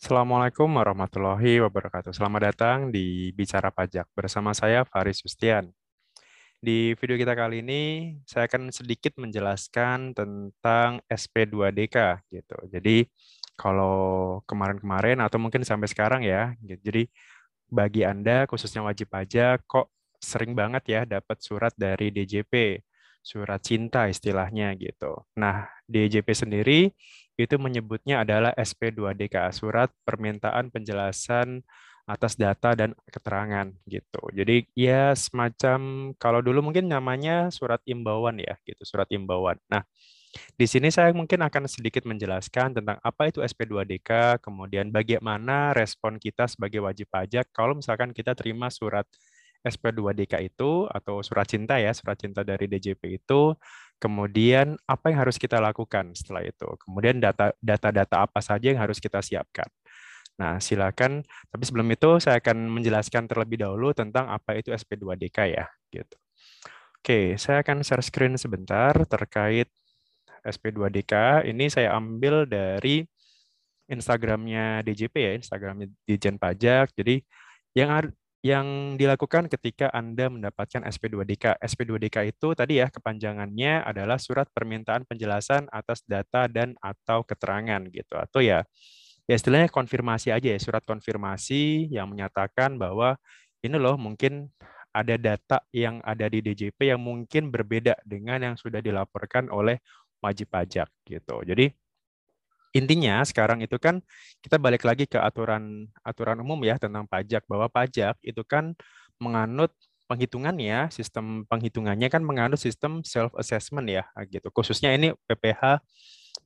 Assalamualaikum warahmatullahi wabarakatuh. Selamat datang di Bicara Pajak bersama saya Faris Sustian. Di video kita kali ini saya akan sedikit menjelaskan tentang SP2DK gitu. Jadi kalau kemarin-kemarin atau mungkin sampai sekarang ya, gitu. jadi bagi Anda khususnya wajib pajak kok sering banget ya dapat surat dari DJP, surat cinta istilahnya gitu. Nah, DJP sendiri itu menyebutnya adalah SP2DK, surat permintaan penjelasan atas data dan keterangan gitu. Jadi ya semacam kalau dulu mungkin namanya surat imbauan ya gitu, surat imbauan. Nah, di sini saya mungkin akan sedikit menjelaskan tentang apa itu SP2DK, kemudian bagaimana respon kita sebagai wajib pajak kalau misalkan kita terima surat SP2DK itu atau surat cinta ya, surat cinta dari DJP itu, kemudian apa yang harus kita lakukan setelah itu, kemudian data-data apa saja yang harus kita siapkan. Nah, silakan. Tapi sebelum itu saya akan menjelaskan terlebih dahulu tentang apa itu SP2DK ya, gitu. Oke, saya akan share screen sebentar terkait SP2DK. Ini saya ambil dari Instagramnya DJP ya, Instagramnya Dijen Pajak. Jadi yang yang dilakukan ketika Anda mendapatkan SP2DK. SP2DK itu tadi ya kepanjangannya adalah surat permintaan penjelasan atas data dan atau keterangan gitu atau ya ya istilahnya konfirmasi aja ya surat konfirmasi yang menyatakan bahwa ini loh mungkin ada data yang ada di DJP yang mungkin berbeda dengan yang sudah dilaporkan oleh wajib pajak gitu. Jadi intinya sekarang itu kan kita balik lagi ke aturan aturan umum ya tentang pajak bahwa pajak itu kan menganut penghitungannya sistem penghitungannya kan menganut sistem self assessment ya gitu. Khususnya ini PPH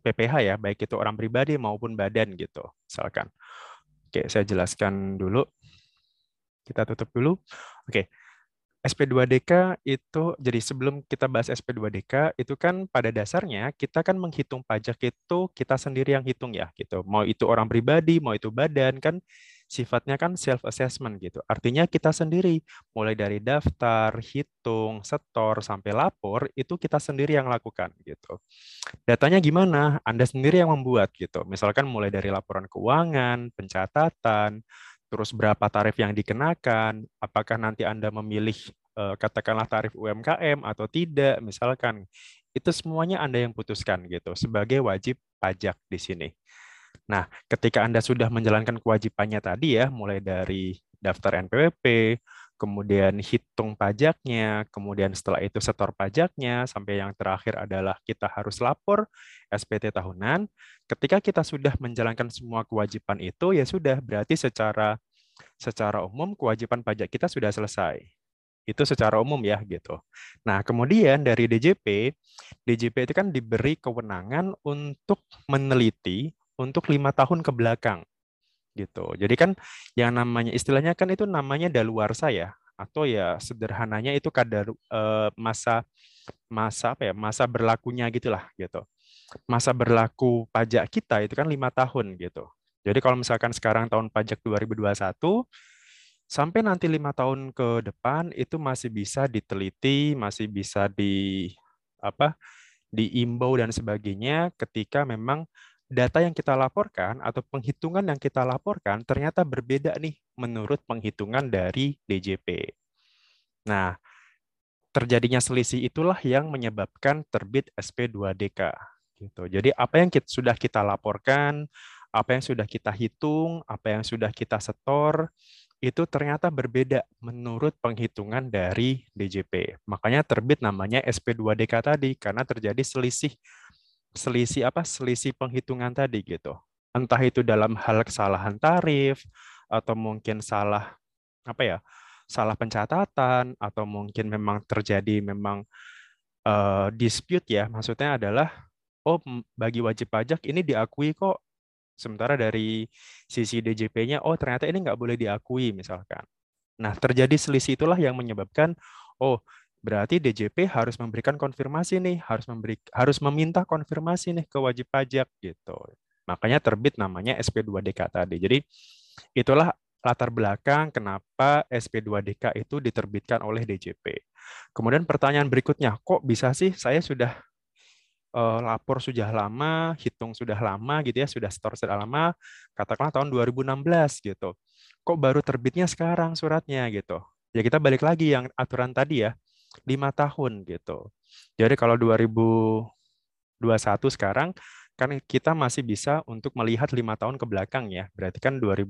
PPH ya baik itu orang pribadi maupun badan gitu misalkan. Oke saya jelaskan dulu. Kita tutup dulu. Oke SP2DK itu, jadi sebelum kita bahas SP2DK, itu kan pada dasarnya kita kan menghitung pajak itu kita sendiri yang hitung ya, gitu. Mau itu orang pribadi, mau itu badan, kan sifatnya kan self-assessment gitu. Artinya kita sendiri, mulai dari daftar, hitung, setor, sampai lapor, itu kita sendiri yang lakukan gitu. Datanya gimana? Anda sendiri yang membuat gitu. Misalkan mulai dari laporan keuangan, pencatatan, terus berapa tarif yang dikenakan, apakah nanti Anda memilih eh, katakanlah tarif UMKM atau tidak, misalkan itu semuanya Anda yang putuskan gitu sebagai wajib pajak di sini. Nah, ketika Anda sudah menjalankan kewajibannya tadi ya, mulai dari daftar NPWP, kemudian hitung pajaknya, kemudian setelah itu setor pajaknya, sampai yang terakhir adalah kita harus lapor SPT tahunan. Ketika kita sudah menjalankan semua kewajiban itu, ya sudah berarti secara secara umum kewajiban pajak kita sudah selesai. Itu secara umum ya gitu. Nah, kemudian dari DJP, DJP itu kan diberi kewenangan untuk meneliti untuk lima tahun ke belakang gitu. Jadi kan yang namanya istilahnya kan itu namanya daluarsa ya atau ya sederhananya itu kadar eh, masa masa apa ya masa berlakunya gitulah gitu. Masa berlaku pajak kita itu kan lima tahun gitu. Jadi kalau misalkan sekarang tahun pajak 2021, sampai nanti lima tahun ke depan itu masih bisa diteliti, masih bisa di apa diimbau dan sebagainya ketika memang data yang kita laporkan atau penghitungan yang kita laporkan ternyata berbeda nih menurut penghitungan dari DJP. Nah, terjadinya selisih itulah yang menyebabkan terbit SP2DK. Gitu. Jadi apa yang kita, sudah kita laporkan, apa yang sudah kita hitung, apa yang sudah kita setor, itu ternyata berbeda menurut penghitungan dari DJP. Makanya terbit namanya SP2DK tadi karena terjadi selisih selisih apa? selisih penghitungan tadi gitu. Entah itu dalam hal kesalahan tarif atau mungkin salah apa ya? salah pencatatan atau mungkin memang terjadi memang uh, dispute ya. Maksudnya adalah oh bagi wajib pajak ini diakui kok Sementara dari sisi DJP-nya, oh ternyata ini nggak boleh diakui misalkan. Nah, terjadi selisih itulah yang menyebabkan, oh berarti DJP harus memberikan konfirmasi nih, harus memberi, harus meminta konfirmasi nih ke wajib pajak gitu. Makanya terbit namanya SP2DK tadi. Jadi itulah latar belakang kenapa SP2DK itu diterbitkan oleh DJP. Kemudian pertanyaan berikutnya, kok bisa sih saya sudah uh, lapor sudah lama, hitung sudah lama gitu ya, sudah store sudah lama, katakanlah tahun 2016 gitu. Kok baru terbitnya sekarang suratnya gitu. Ya kita balik lagi yang aturan tadi ya, lima tahun gitu. Jadi kalau 2021 sekarang kan kita masih bisa untuk melihat lima tahun ke belakang ya. Berarti kan 2000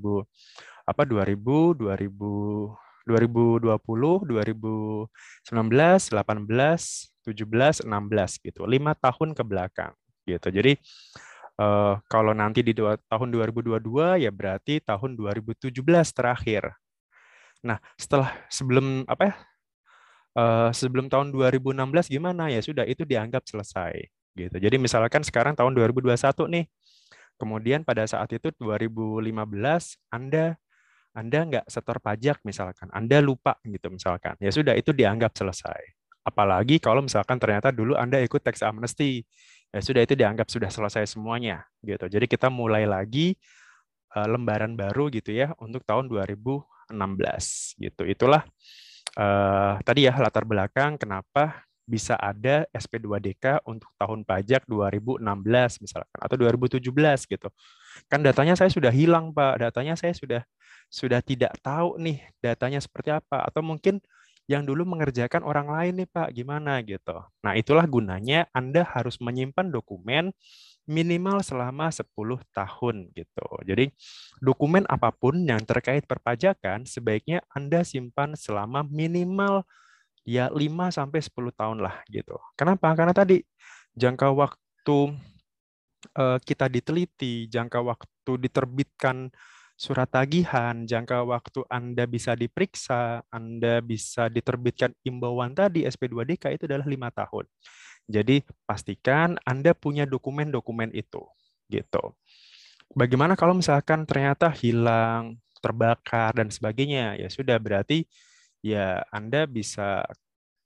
apa 2000 2000 2020, 2019, 18, 17, 16 gitu. Lima tahun ke belakang gitu. Jadi uh, kalau nanti di dua, tahun 2022 ya berarti tahun 2017 terakhir. Nah, setelah sebelum apa ya? Uh, sebelum tahun 2016 gimana ya sudah itu dianggap selesai gitu. Jadi misalkan sekarang tahun 2021 nih. Kemudian pada saat itu 2015 Anda anda nggak setor pajak misalkan, Anda lupa gitu misalkan, ya sudah itu dianggap selesai. Apalagi kalau misalkan ternyata dulu Anda ikut tax amnesty, ya sudah itu dianggap sudah selesai semuanya gitu. Jadi kita mulai lagi uh, lembaran baru gitu ya untuk tahun 2016 gitu. Itulah uh, tadi ya latar belakang kenapa bisa ada SP2DK untuk tahun pajak 2016 misalkan atau 2017 gitu. Kan datanya saya sudah hilang, Pak. Datanya saya sudah sudah tidak tahu nih datanya seperti apa atau mungkin yang dulu mengerjakan orang lain nih Pak, gimana gitu. Nah, itulah gunanya Anda harus menyimpan dokumen minimal selama 10 tahun gitu. Jadi dokumen apa pun yang terkait perpajakan sebaiknya Anda simpan selama minimal ya 5 sampai 10 tahun lah gitu. Kenapa? Karena tadi jangka waktu uh, kita diteliti, jangka waktu diterbitkan surat tagihan, jangka waktu Anda bisa diperiksa, Anda bisa diterbitkan imbauan tadi SP2DK itu adalah lima tahun. Jadi pastikan Anda punya dokumen-dokumen itu, gitu. Bagaimana kalau misalkan ternyata hilang, terbakar dan sebagainya? Ya sudah berarti ya Anda bisa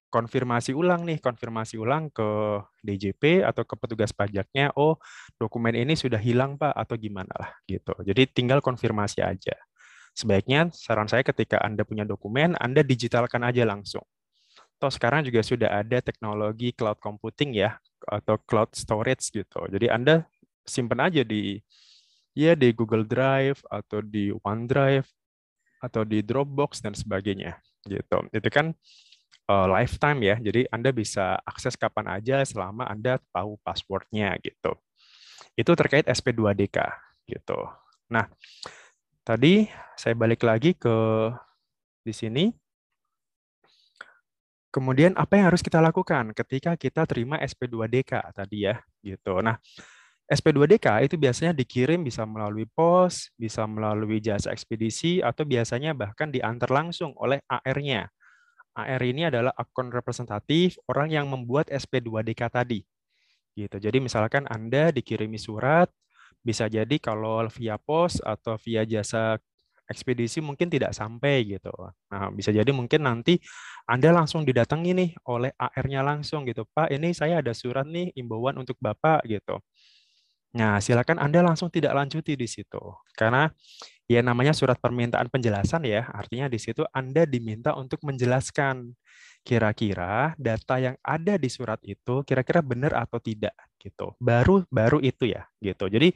konfirmasi ulang nih, konfirmasi ulang ke DJP atau ke petugas pajaknya, oh dokumen ini sudah hilang Pak atau gimana lah gitu. Jadi tinggal konfirmasi aja. Sebaiknya saran saya ketika Anda punya dokumen, Anda digitalkan aja langsung. Toh sekarang juga sudah ada teknologi cloud computing ya atau cloud storage gitu. Jadi Anda simpan aja di ya di Google Drive atau di OneDrive atau di Dropbox dan sebagainya gitu. Itu kan uh, lifetime ya. Jadi Anda bisa akses kapan aja selama Anda tahu passwordnya gitu. Itu terkait SP2DK gitu. Nah, tadi saya balik lagi ke di sini. Kemudian apa yang harus kita lakukan ketika kita terima SP2DK tadi ya gitu. Nah, SP2DK itu biasanya dikirim bisa melalui pos, bisa melalui jasa ekspedisi, atau biasanya bahkan diantar langsung oleh AR-nya. AR ini adalah akun representatif orang yang membuat SP2DK tadi. Gitu. Jadi misalkan Anda dikirimi surat, bisa jadi kalau via pos atau via jasa ekspedisi mungkin tidak sampai gitu. Nah, bisa jadi mungkin nanti Anda langsung didatangi nih oleh AR-nya langsung gitu. Pak, ini saya ada surat nih imbauan untuk Bapak gitu. Nah, silakan Anda langsung tidak lanjuti di situ. Karena ya namanya surat permintaan penjelasan ya, artinya di situ Anda diminta untuk menjelaskan kira-kira data yang ada di surat itu kira-kira benar atau tidak gitu. Baru baru itu ya gitu. Jadi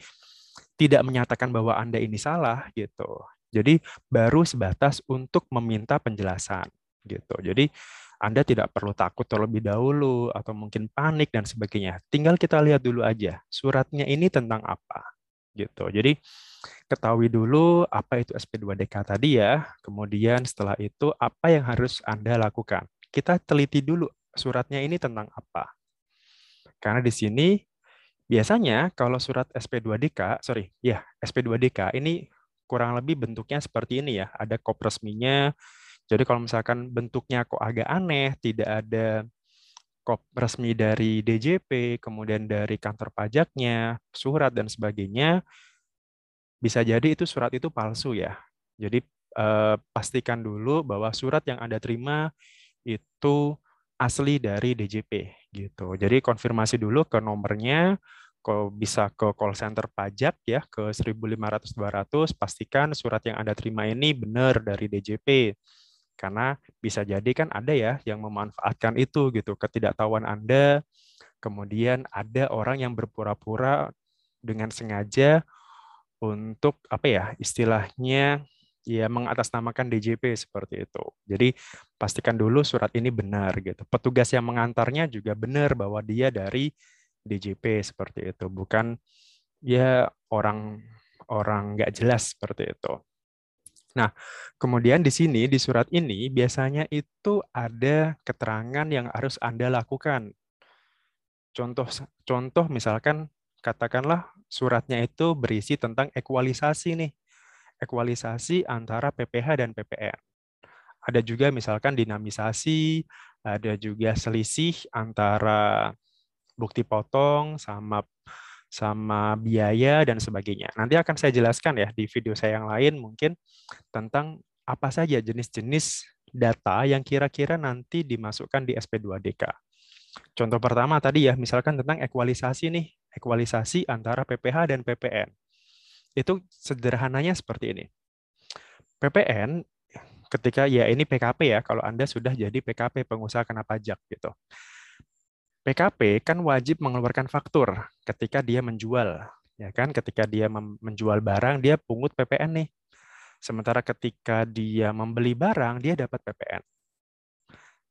tidak menyatakan bahwa Anda ini salah gitu. Jadi baru sebatas untuk meminta penjelasan gitu. Jadi anda tidak perlu takut terlebih dahulu atau mungkin panik dan sebagainya. Tinggal kita lihat dulu aja suratnya ini tentang apa gitu. Jadi ketahui dulu apa itu SP2DK tadi ya. Kemudian setelah itu apa yang harus Anda lakukan. Kita teliti dulu suratnya ini tentang apa. Karena di sini biasanya kalau surat SP2DK, sorry, ya SP2DK ini kurang lebih bentuknya seperti ini ya. Ada kop resminya, jadi kalau misalkan bentuknya kok agak aneh, tidak ada kop resmi dari DJP, kemudian dari kantor pajaknya, surat dan sebagainya, bisa jadi itu surat itu palsu ya. Jadi eh, pastikan dulu bahwa surat yang Anda terima itu asli dari DJP gitu. Jadi konfirmasi dulu ke nomornya, kok bisa ke call center pajak ya ke 1500 200 pastikan surat yang Anda terima ini benar dari DJP karena bisa jadi kan ada ya yang memanfaatkan itu gitu, ketidaktahuan Anda, kemudian ada orang yang berpura-pura dengan sengaja untuk apa ya istilahnya ya mengatasnamakan DJP seperti itu. Jadi pastikan dulu surat ini benar gitu. Petugas yang mengantarnya juga benar bahwa dia dari DJP seperti itu, bukan ya orang orang nggak jelas seperti itu. Nah, kemudian di sini di surat ini biasanya itu ada keterangan yang harus Anda lakukan. Contoh contoh misalkan katakanlah suratnya itu berisi tentang ekualisasi nih. Ekualisasi antara PPH dan PPN. Ada juga misalkan dinamisasi, ada juga selisih antara bukti potong sama sama biaya dan sebagainya. Nanti akan saya jelaskan ya di video saya yang lain mungkin tentang apa saja jenis-jenis data yang kira-kira nanti dimasukkan di SP2DK. Contoh pertama tadi ya, misalkan tentang ekualisasi nih, ekualisasi antara PPH dan PPN. Itu sederhananya seperti ini. PPN ketika ya ini PKP ya, kalau Anda sudah jadi PKP pengusaha kena pajak gitu. PKP kan wajib mengeluarkan faktur ketika dia menjual, ya kan? Ketika dia menjual barang, dia pungut PPN nih. Sementara ketika dia membeli barang, dia dapat PPN.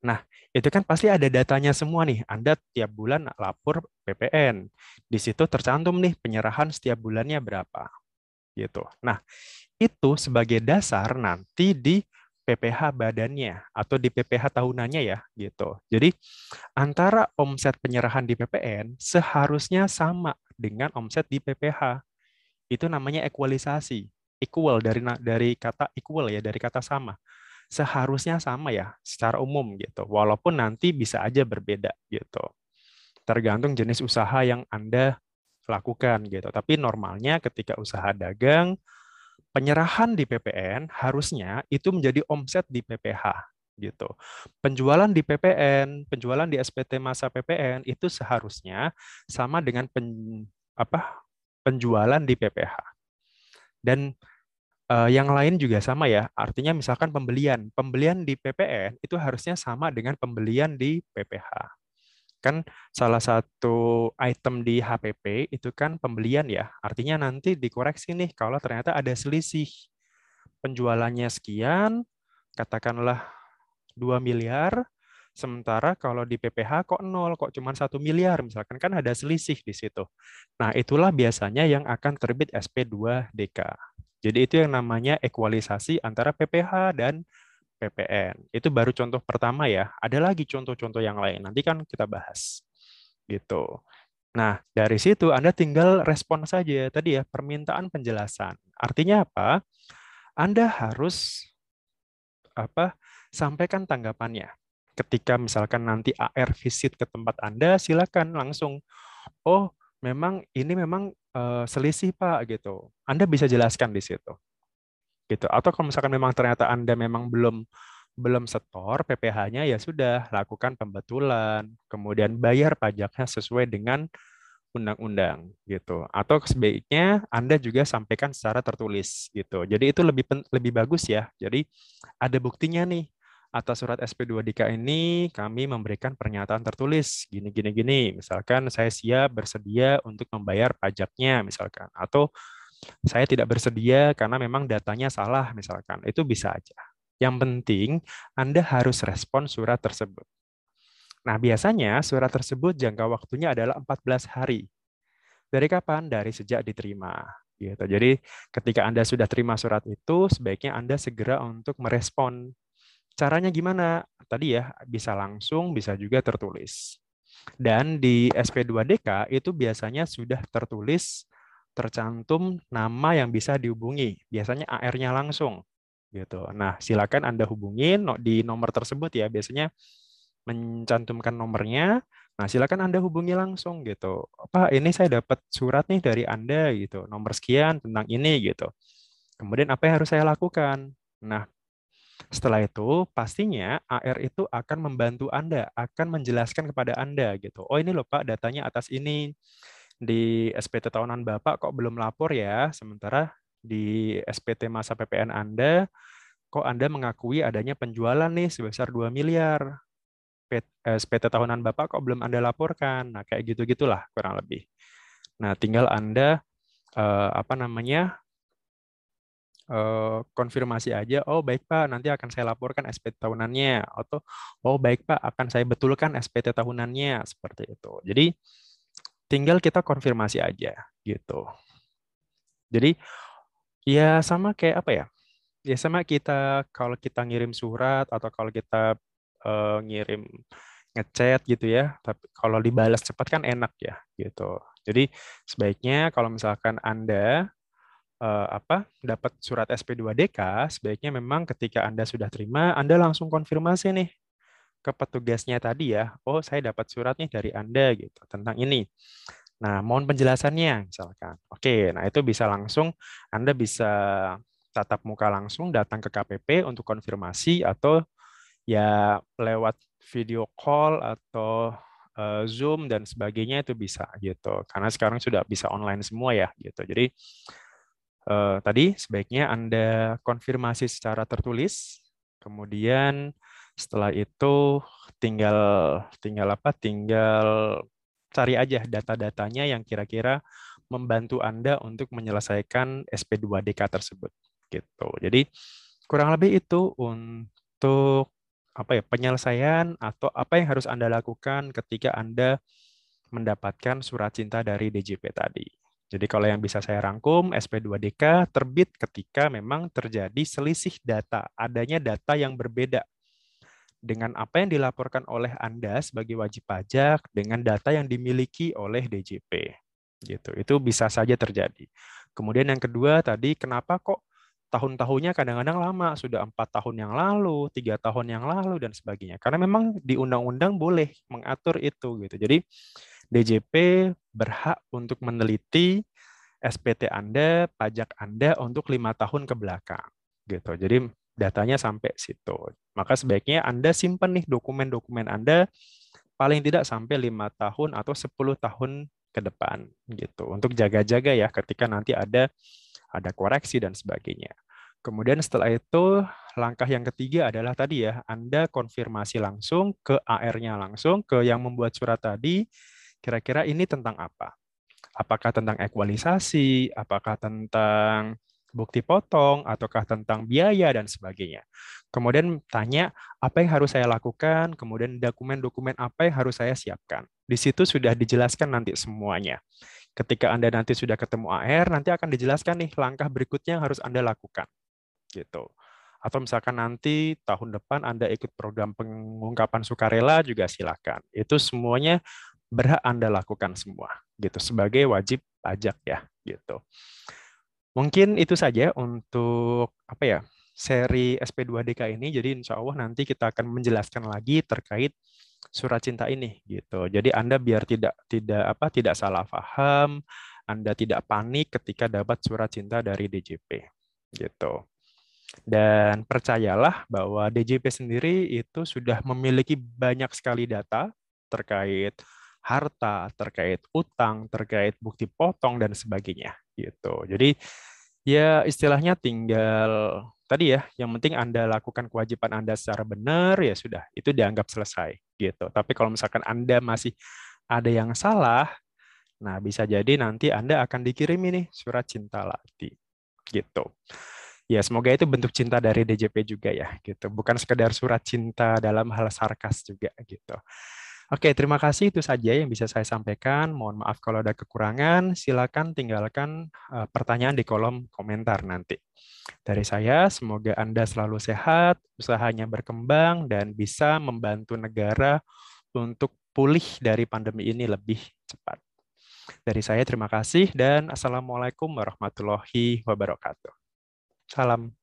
Nah, itu kan pasti ada datanya semua nih. Anda tiap bulan lapor PPN. Di situ tercantum nih penyerahan setiap bulannya berapa. Gitu. Nah, itu sebagai dasar nanti di PPH badannya atau di PPH tahunannya ya gitu. Jadi antara omset penyerahan di PPN seharusnya sama dengan omset di PPH. Itu namanya ekualisasi. Equal dari dari kata equal ya, dari kata sama. Seharusnya sama ya secara umum gitu. Walaupun nanti bisa aja berbeda gitu. Tergantung jenis usaha yang Anda lakukan gitu. Tapi normalnya ketika usaha dagang penyerahan di PPN harusnya itu menjadi omset di PPH gitu. Penjualan di PPN, penjualan di SPT masa PPN itu seharusnya sama dengan pen, apa penjualan di PPH. Dan uh, yang lain juga sama ya. Artinya misalkan pembelian, pembelian di PPN itu harusnya sama dengan pembelian di PPH kan salah satu item di HPP itu kan pembelian ya. Artinya nanti dikoreksi nih kalau ternyata ada selisih. Penjualannya sekian, katakanlah 2 miliar, sementara kalau di PPH kok nol, kok cuma satu miliar, misalkan kan ada selisih di situ. Nah, itulah biasanya yang akan terbit SP2DK. Jadi itu yang namanya ekualisasi antara PPH dan PPN. Itu baru contoh pertama ya. Ada lagi contoh-contoh yang lain. Nanti kan kita bahas. Gitu. Nah, dari situ Anda tinggal respon saja. Tadi ya, permintaan penjelasan. Artinya apa? Anda harus apa? sampaikan tanggapannya. Ketika misalkan nanti AR visit ke tempat Anda, silakan langsung oh, memang ini memang selisih Pak gitu. Anda bisa jelaskan di situ gitu. Atau kalau misalkan memang ternyata Anda memang belum belum setor PPh-nya ya sudah lakukan pembetulan, kemudian bayar pajaknya sesuai dengan undang-undang gitu. Atau sebaiknya Anda juga sampaikan secara tertulis gitu. Jadi itu lebih lebih bagus ya. Jadi ada buktinya nih atas surat SP2DK ini kami memberikan pernyataan tertulis gini gini gini. Misalkan saya siap bersedia untuk membayar pajaknya misalkan atau saya tidak bersedia karena memang datanya salah misalkan. Itu bisa aja. Yang penting Anda harus respon surat tersebut. Nah, biasanya surat tersebut jangka waktunya adalah 14 hari. Dari kapan? Dari sejak diterima. Gitu. Jadi ketika Anda sudah terima surat itu, sebaiknya Anda segera untuk merespon. Caranya gimana? Tadi ya, bisa langsung, bisa juga tertulis. Dan di SP2DK itu biasanya sudah tertulis tercantum nama yang bisa dihubungi. Biasanya AR-nya langsung gitu. Nah, silakan Anda hubungi di nomor tersebut ya. Biasanya mencantumkan nomornya. Nah, silakan Anda hubungi langsung gitu. Pak, ini saya dapat surat nih dari Anda gitu. Nomor sekian tentang ini gitu. Kemudian apa yang harus saya lakukan? Nah, setelah itu pastinya AR itu akan membantu Anda, akan menjelaskan kepada Anda gitu. Oh, ini loh Pak, datanya atas ini di SPT tahunan Bapak kok belum lapor ya, sementara di SPT masa PPN Anda kok Anda mengakui adanya penjualan nih sebesar 2 miliar. SPT tahunan Bapak kok belum Anda laporkan. Nah, kayak gitu-gitulah kurang lebih. Nah, tinggal Anda uh, apa namanya? Uh, konfirmasi aja, oh baik Pak, nanti akan saya laporkan SPT tahunannya, atau oh baik Pak, akan saya betulkan SPT tahunannya, seperti itu. Jadi tinggal kita konfirmasi aja, gitu. Jadi ya sama kayak apa ya? Ya sama kita kalau kita ngirim surat atau kalau kita uh, ngirim ngechat gitu ya. Tapi kalau dibalas cepat kan enak ya gitu. Jadi sebaiknya kalau misalkan Anda uh, apa dapat surat SP2DK, sebaiknya memang ketika Anda sudah terima, Anda langsung konfirmasi nih ke petugasnya tadi ya. Oh, saya dapat surat nih dari Anda gitu tentang ini. Nah, mohon penjelasannya misalkan. Oke, nah itu bisa langsung Anda bisa tatap muka langsung datang ke KPP untuk konfirmasi atau ya lewat video call atau uh, Zoom dan sebagainya itu bisa gitu. Karena sekarang sudah bisa online semua ya gitu. Jadi uh, tadi sebaiknya Anda konfirmasi secara tertulis, kemudian setelah itu tinggal tinggal apa? Tinggal cari aja data-datanya yang kira-kira membantu Anda untuk menyelesaikan SP2DK tersebut gitu. Jadi kurang lebih itu untuk apa ya penyelesaian atau apa yang harus Anda lakukan ketika Anda mendapatkan surat cinta dari DJP tadi. Jadi kalau yang bisa saya rangkum, SP2DK terbit ketika memang terjadi selisih data, adanya data yang berbeda dengan apa yang dilaporkan oleh Anda sebagai wajib pajak dengan data yang dimiliki oleh DJP. Gitu. Itu bisa saja terjadi. Kemudian yang kedua tadi kenapa kok tahun-tahunnya kadang-kadang lama, sudah empat tahun yang lalu, tiga tahun yang lalu, dan sebagainya. Karena memang di undang-undang boleh mengatur itu. gitu. Jadi DJP berhak untuk meneliti SPT Anda, pajak Anda untuk lima tahun ke belakang. gitu. Jadi datanya sampai situ. Maka sebaiknya Anda simpan nih dokumen-dokumen Anda paling tidak sampai lima tahun atau 10 tahun ke depan gitu untuk jaga-jaga ya ketika nanti ada ada koreksi dan sebagainya. Kemudian setelah itu langkah yang ketiga adalah tadi ya, Anda konfirmasi langsung ke AR-nya langsung ke yang membuat surat tadi, kira-kira ini tentang apa? Apakah tentang ekualisasi, apakah tentang bukti potong, ataukah tentang biaya dan sebagainya. Kemudian tanya apa yang harus saya lakukan, kemudian dokumen-dokumen apa yang harus saya siapkan. Di situ sudah dijelaskan nanti semuanya. Ketika Anda nanti sudah ketemu AR, nanti akan dijelaskan nih langkah berikutnya yang harus Anda lakukan. Gitu. Atau misalkan nanti tahun depan Anda ikut program pengungkapan sukarela juga silakan. Itu semuanya berhak Anda lakukan semua gitu sebagai wajib pajak ya gitu. Mungkin itu saja untuk apa ya seri SP2DK ini. Jadi insya Allah nanti kita akan menjelaskan lagi terkait surat cinta ini gitu. Jadi Anda biar tidak tidak apa tidak salah paham, Anda tidak panik ketika dapat surat cinta dari DJP gitu. Dan percayalah bahwa DJP sendiri itu sudah memiliki banyak sekali data terkait harta, terkait utang, terkait bukti potong dan sebagainya gitu. Jadi ya istilahnya tinggal tadi ya, yang penting Anda lakukan kewajiban Anda secara benar, ya sudah, itu dianggap selesai. gitu. Tapi kalau misalkan Anda masih ada yang salah, nah bisa jadi nanti Anda akan dikirim ini surat cinta lagi. Gitu. Ya, semoga itu bentuk cinta dari DJP juga ya, gitu. Bukan sekedar surat cinta dalam hal sarkas juga, gitu. Oke, terima kasih. Itu saja yang bisa saya sampaikan. Mohon maaf kalau ada kekurangan. Silakan tinggalkan uh, pertanyaan di kolom komentar nanti. Dari saya, semoga Anda selalu sehat, usahanya berkembang, dan bisa membantu negara untuk pulih dari pandemi ini lebih cepat. Dari saya, terima kasih, dan Assalamualaikum warahmatullahi wabarakatuh. Salam.